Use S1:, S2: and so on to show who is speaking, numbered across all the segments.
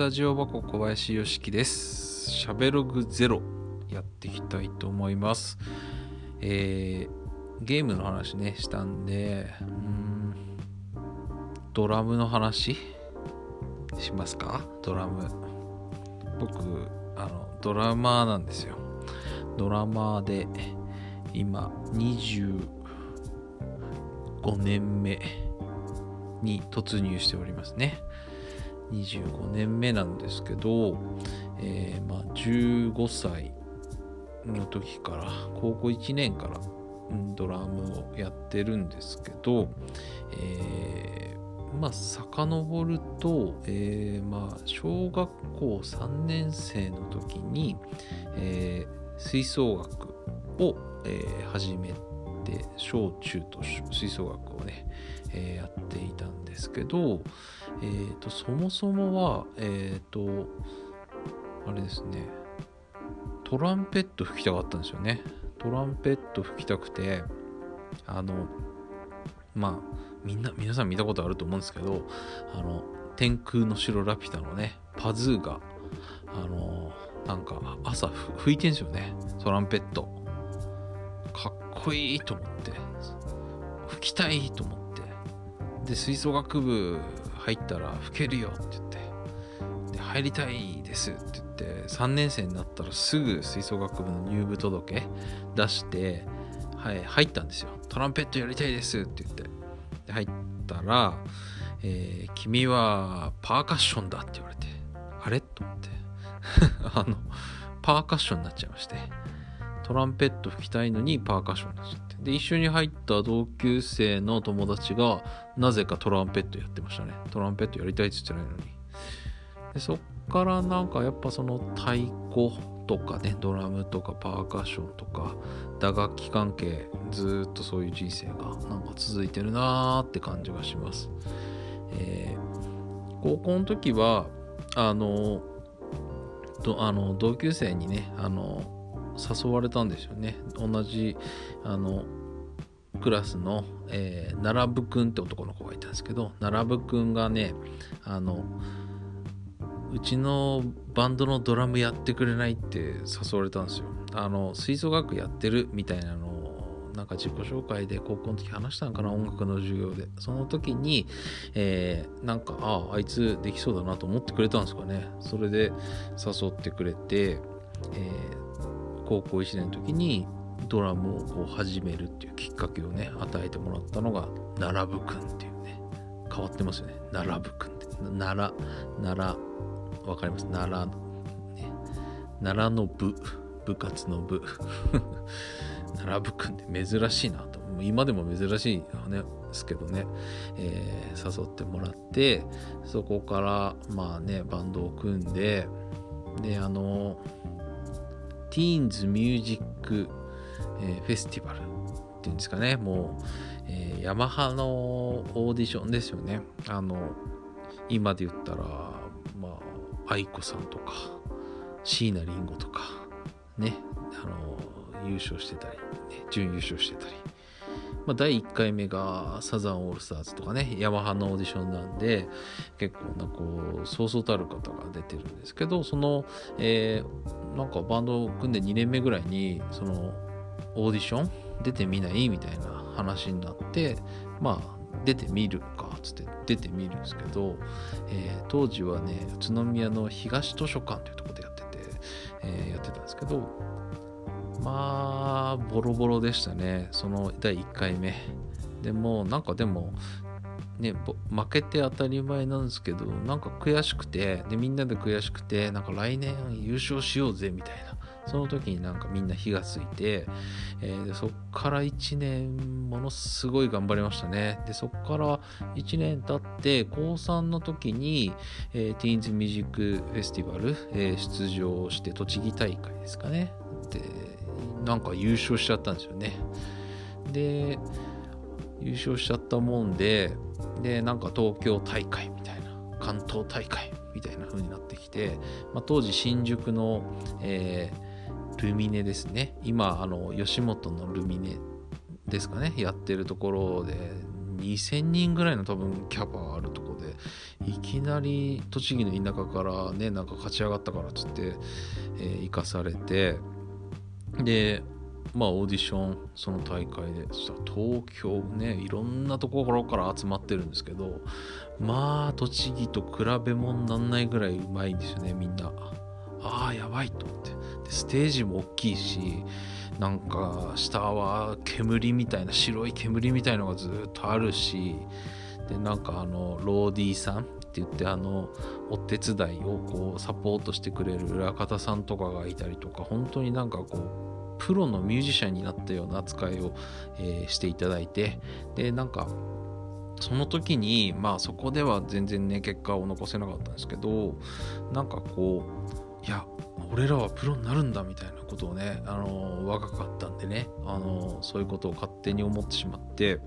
S1: タジオ箱小林よしきです。しゃべログゼロやっていきたいと思います。えー、ゲームの話ね、したんで、うん、ドラムの話しますか？ドラム。僕、あの、ドラマーなんですよ。ドラマーで、今、25年目に突入しておりますね。25年目なんですけど、えーまあ、15歳の時から高校1年からドラムをやってるんですけど、えーまあ遡ると、えーまあ、小学校3年生の時に、えー吹奏楽を、えー始めて小中と吹奏楽をね、えーやっていたんですけど、えー、とそもそもはえっ、とあれですねトランペット吹きたかったんですよね。トランペット吹きたくてあのまあみんな皆さん見たことあると思うんですけどあの天空の城ラピュタのねパズーがあのなんか朝吹いてんですよね。トランペット。かっこいいと思って。吹きたいと思って。で吹奏楽部入ったら吹けるよって言って。で入りたいですって言って3年生になったらすぐ吹奏楽部の入部届出して、はい、入ったんですよ。トランペットやりたいですって言って。で入ったら、えー君はパーカッションだって言われて。あれ？と思って。あのパーカッションになっちゃいまして。トランペット吹きたいのにパーカッションになっちゃって。で一緒に入った同級生の友達がなぜかトランペットやってましたね。トランペットやりたいって言ってないのに。でそっからなんかやっぱその太鼓とかねドラムとかパーカッションとか打楽器関係ずっとそういう人生がなんか続いてるなーって感じがします、えー高校の時はあのあの同級生にねあの誘われたんですよね。同じあのクラスの、えー、奈良部くんって男の子がいたんですけど奈良部くんがねあのうちのバンドのドラムやってくれないって誘われたんですよ。あの吹奏楽やってるみたいなのをなんか自己紹介で高校の時話したんかな音楽の授業で。その時に、えーなんかあああいつできそうだなと思ってくれたんですかね。それで誘ってくれて、えー高校1年の時にドラムをこう始めるっていうきっかけをね与えてもらったのが奈良部くんっていうね変わってますよね。奈良部くんって。奈良奈良わかります？奈良の、ね、奈良の部。部活の部。奈良部くんって珍しいなと。今でも珍しいのねですけどね、えー誘ってもらってそこからまあねバンドを組んでであのティーンズミュージック、えフェスティバルっていうんですかね。もう、えーヤマハのオーディションですよね。あの今で言ったらまあ愛子さんとか椎名林檎とかねあの優勝してたり、ね、準優勝してたり、まあ、第1回目がサザンオールスターズとかねヤマハのオーディションなんで結構なこうそうそうたる方が出てるんですけどその、えーなんかバンドを組んで2年目ぐらいにそのオーディション出てみない？みたいな話になってまあ出てみるかっつって出てみるんですけど、えー当時はね宇都宮の東図書館というところでやってて、えーやってたんですけどまあボロボロでしたね。その第1回目。でもなんかでもね、負けて当たり前なんですけどなんか悔しくてでみんなで悔しくてなんか来年優勝しようぜみたいな。その時になんかみんな火がついて、えーでそっから1年ものすごい頑張りましたね。でそっから1年経って高3の時に、えーティーンズミュージックフェスティバル、えー出場して栃木大会ですかね。でなんか優勝しちゃったんですよね。で優勝しちゃったもんででなんか東京大会みたいな関東大会みたいな風になってきて、まあ、当時新宿の、えールミネですね。今あの吉本のルミネですかね。やってるところで2000人ぐらいの多分キャパあるとこでいきなり栃木の田舎からねなんか勝ち上がったからっつって、えー、行かされてでまあオーディションその大会でそしたら東京ねいろんなところから集まってるんですけどまあ栃木と比べ物になんないぐらいうまいんですよねみんな。ああやばいと思って。でステージも大きいしなんか下は煙みたいな白い煙みたいのがずっとあるしでなんかあのローディーさんって言ってあのお手伝いをこうサポートしてくれる裏方さんとかがいたりとか本当になんかこうプロのミュージシャンになったような扱いを、えー、していただいてでなんかその時にまあそこでは全然ね結果を残せなかったんですけどなんかこういや俺らはプロになるんだみたいなことをね、あの若かったんでね、あのそういうことを勝手に思ってしまって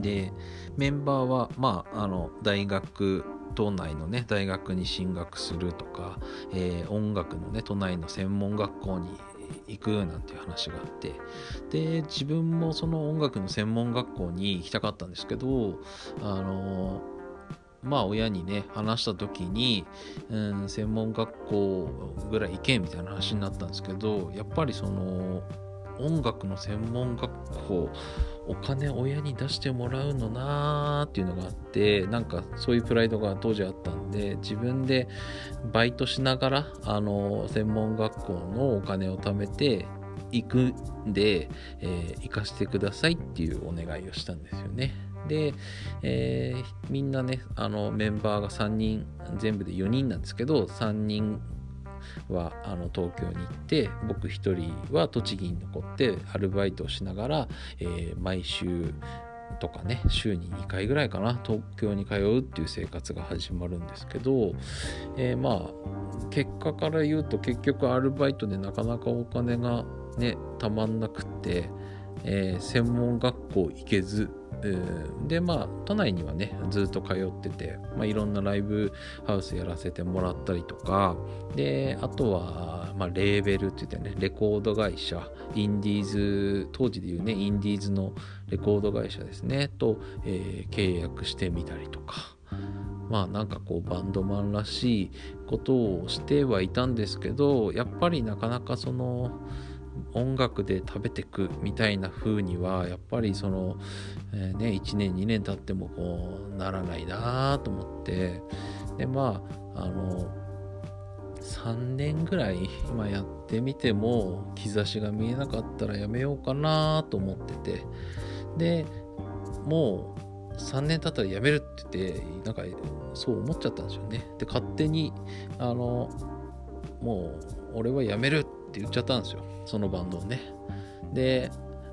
S1: でメンバーはまああの大学都内のね大学に進学するとか、えー、音楽のね都内の専門学校に行くなんていう話があってで自分もその音楽の専門学校に行きたかったんですけどあのまあ親にね話した時に、うん、専門学校ぐらい行けみたいな話になったんですけどやっぱりその音楽の専門学校お金親に出してもらうのなーっていうのがあってなんかそういうプライドが当時あったんで自分でバイトしながらあの専門学校のお金を貯めて行くんで、えー、行かせてくださいっていうお願いをしたんですよね。で、えー、みんなねあのメンバーが3人全部で4人なんですけど3人はあの東京に行って僕一人は栃木に残ってアルバイトをしながら、えー、毎週とかね週に2回ぐらいかな東京に通うっていう生活が始まるんですけど、えー、まあ結果から言うと結局アルバイトでなかなかお金がねたまんなくって、えー、専門学校行けずでまあ都内にはねずっと通ってて、まあ、いろんなライブハウスやらせてもらったりとかであとは、まあ、レーベルって言ってねレコード会社インディーズ当時でいうねインディーズのレコード会社ですねと、えー、契約してみたりとか。まあなんかこうバンドマンらしいことをしてはいたんですけどやっぱりなかなかその音楽で食べてくみたいな風にはやっぱりその、えー、ね1年2年経ってもこうならないなと思って。でまああの3年ぐらい今やってみても兆しが見えなかったらやめようかなと思ってて。でもう3年経ったらやめるって言ってなんかそう思っちゃったんですよね。で勝手にあのもう俺はやめるっって言っちゃったんですよ。そのバンドをね。で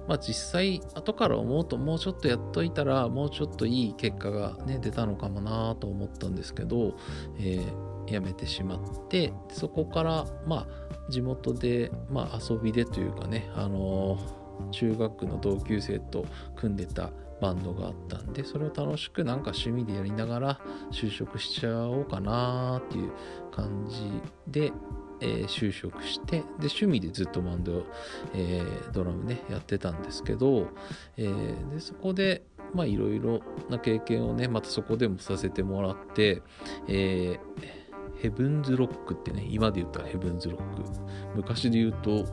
S1: まあ実際後から思うともうちょっとやっといたらもうちょっといい結果がね出たのかもなと思ったんですけど、えー、やめてしまってそこからまあ地元で、まあ、遊びでというかねあのー、中学の同級生と組んでたバンドがあったんでそれを楽しくなんか趣味でやりながら就職しちゃおうかなっていう感じでえー、就職してで趣味でずっとバンド、えー、ドラムねやってたんですけど、えー、でそこでまあいろいろな経験をねまたそこでもさせてもらって、えヘブンズロックってね今で言ったらヘブンズロック。昔で言うと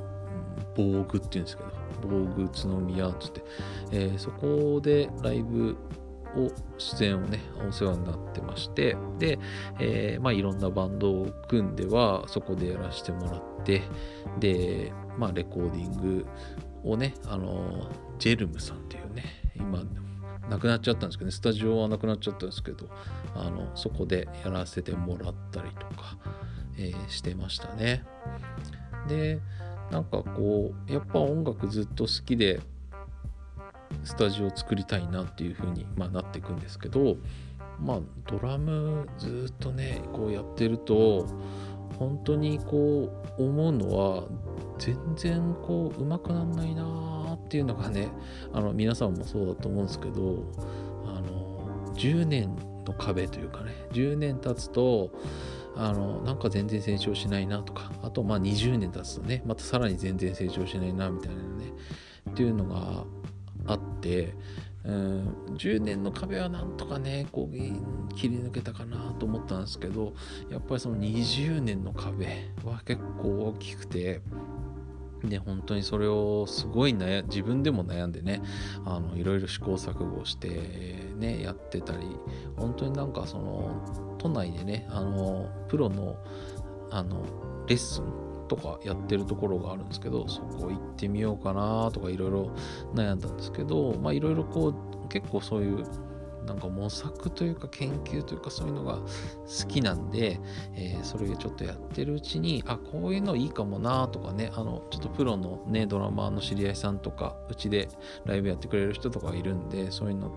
S1: 防具っていうんですけど防具宇都宮っつって、えそこでライブを出演をねお世話になってましてで、えー、まあいろんなバンドを組んではそこでやらせてもらってでまあレコーディングをねあのジェルムさんっていうね今なくなっちゃったんですけどねスタジオはなくなっちゃったんですけどあのそこでやらせてもらったりとか、えー、してましたねでなんかこうやっぱ音楽ずっと好きでスタジオを作りたいなっていう風に、まあ、なっていくんですけどまあドラムずっとねこうやってると本当にこう思うのは全然こう上手くなんないなっていうのがねあの皆さんもそうだと思うんですけどあの10年の壁というかね10年経つとあのなんか全然成長しないなとかあとまあ20年経つとねまたさらに全然成長しないなみたいなねっていうのがてうん10年の壁はなんとかねこう切り抜けたかなと思ったんですけどやっぱりその20年の壁は結構大きくてで本当にそれをすごい悩自分でも悩んでねあのいろいろ試行錯誤してねやってたり本当になんかその都内でねあのプロのあのレッスンとかやってるところがあるんですけどそこ行ってみようかなとかいろいろ悩んだんですけどまあいろいろこう結構そういうなんか模索というか研究というかそういうのが好きなんで、えー、それをちょっとやってるうちにあこういうのいいかもなとかねあのちょっとプロのねドラマーの知り合いさんとかうちでライブやってくれる人とかいるんでそういうの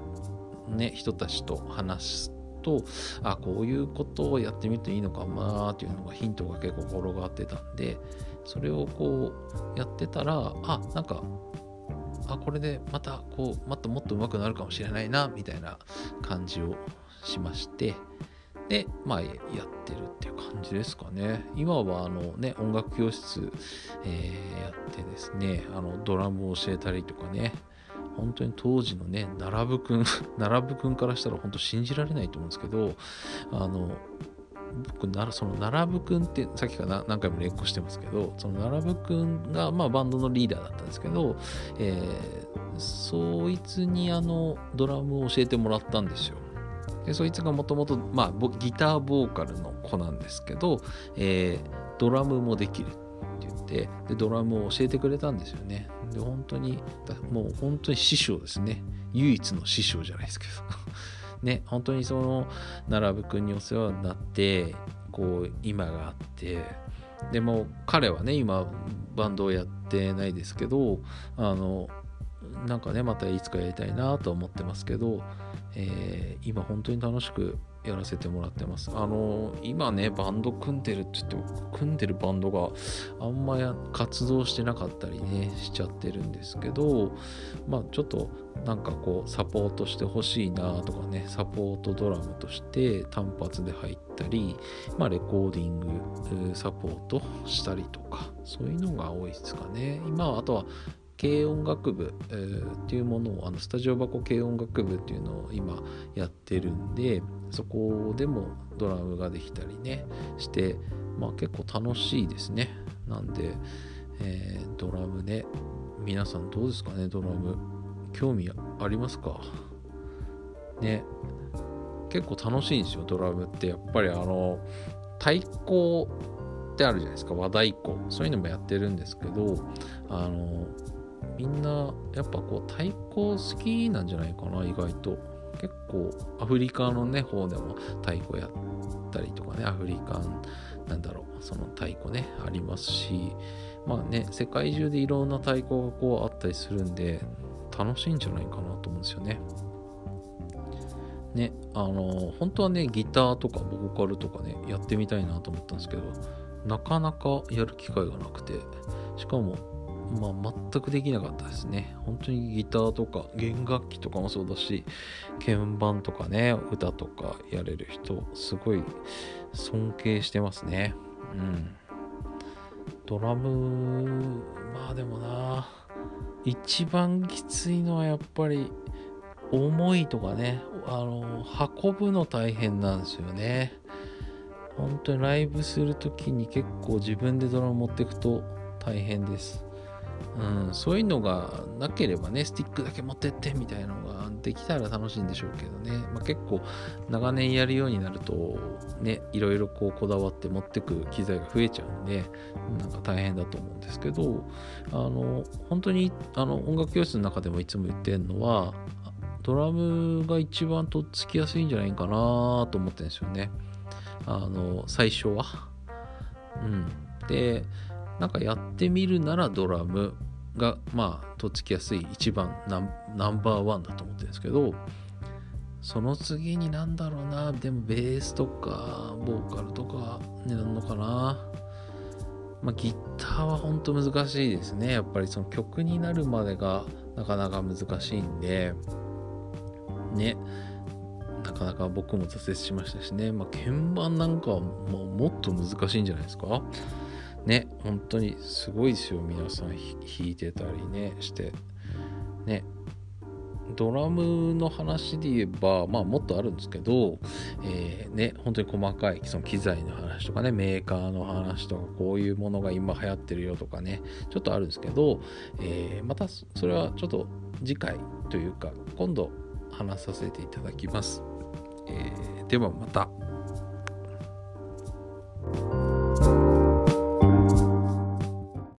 S1: ね人たちと話すとあこういうことをやってみるといいのかなっていうのがヒントが結構転がってたんでそれをこうやってたらあなんかあこれでまたこうまたもっと上手くなるかもしれないなみたいな感じをしましてでまあやってるっていう感じですかね。今はあのね音楽教室、えー、やってですねあのドラムを教えたりとかね本当に当時のね、並ぶくん、並ぶくんからしたら本当信じられないと思うんですけど、あの、僕ならその並ぶくんってさっきから何回も連呼してますけどその並ぶくんが、まあ、バンドのリーダーだったんですけど、えー、そいつにあのドラムを教えてもらったんですよ。でそいつがもともとギターボーカルの子なんですけど、えー、ドラムもできるって言ってでドラムを教えてくれたんですよね。で本当にもう本当に師匠ですね。唯一の師匠じゃないですけど。ね本当にその奈良部君にお世話になってこう今があって。でも彼はね今バンドをやってないですけどあのなんかねまたいつかやりたいなと思ってますけど、えー、今本当に楽しくやらせてもらってます。あの今ね、バンド組んでるって言っても、組んでるバンドがあんまや活動してなかったりね、しちゃってるんですけど、まあちょっとなんかこう、サポートしてほしいなとかね、サポートドラムとして単発で入ったり、まあレコーディングサポートしたりとか、そういうのが多いですかね。今はあとは軽音楽部、えー、っていうものをあのスタジオ箱軽音楽部っていうのを今やってるんでそこでもドラムができたりねしてまあ結構楽しいですね。なんで、えー、ドラムね皆さんどうですかねドラム。興味ありますか？ね。結構楽しいんですよドラムって。やっぱりあの太鼓ってあるじゃないですか和太鼓。そういうのもやってるんですけどあのみんなやっぱこう太鼓好きなんじゃないかな意外と。結構アフリカのね方でも太鼓やったりとかねアフリカンなんだろうその太鼓ねありますしまあね世界中でいろんな太鼓がこうあったりするんで楽しいんじゃないかなと思うんですよね。ねあの本当はねギターとかボーカルとかねやってみたいなと思ったんですけどなかなかやる機会がなくてしかもまあ、全くできなかったですね。本当にギターとか弦楽器とかもそうだし、鍵盤とかね、歌とかやれる人、すごい尊敬してますね。うん。ドラム、まあでもな、一番きついのはやっぱり重いとかね、あの、運ぶの大変なんですよね。本当にライブするときに結構自分でドラム持っていくと大変です。うん、そういうのがなければね、スティックだけ持ってってみたいなのができたら楽しいんでしょうけどね、まあ、結構長年やるようになると、ね、いろいろこうこだわって持ってく機材が増えちゃうんで、なんか大変だと思うんですけど、あの、本当にあの音楽教室の中でもいつも言ってるのは、ドラムが一番とっつきやすいんじゃないかなと思ってるんですよね。あの、最初は。うん。で、なんかやってみるならドラムがまあとっつきやすい一番ナンバーワンだと思ってるんですけどその次になんだろうなでもベースとかボーカルとかになるのかな。まあギターは本当難しいですね。やっぱりその曲になるまでがなかなか難しいんでね。なかなか僕も挫折しましたしね、まあ、鍵盤なんかはももっと難しいんじゃないですか。ね、本当にすごいですよ、皆さん弾いてたりね、して。ね、ドラムの話で言えば、まあ、もっとあるんですけど、えー、ね、本当に細かいその機材の話とかねメーカーの話とかこういうものが今流行ってるよとかねちょっとあるんですけど、えー、またそれはちょっと次回というか今度話させていただきます。えー、ではまた。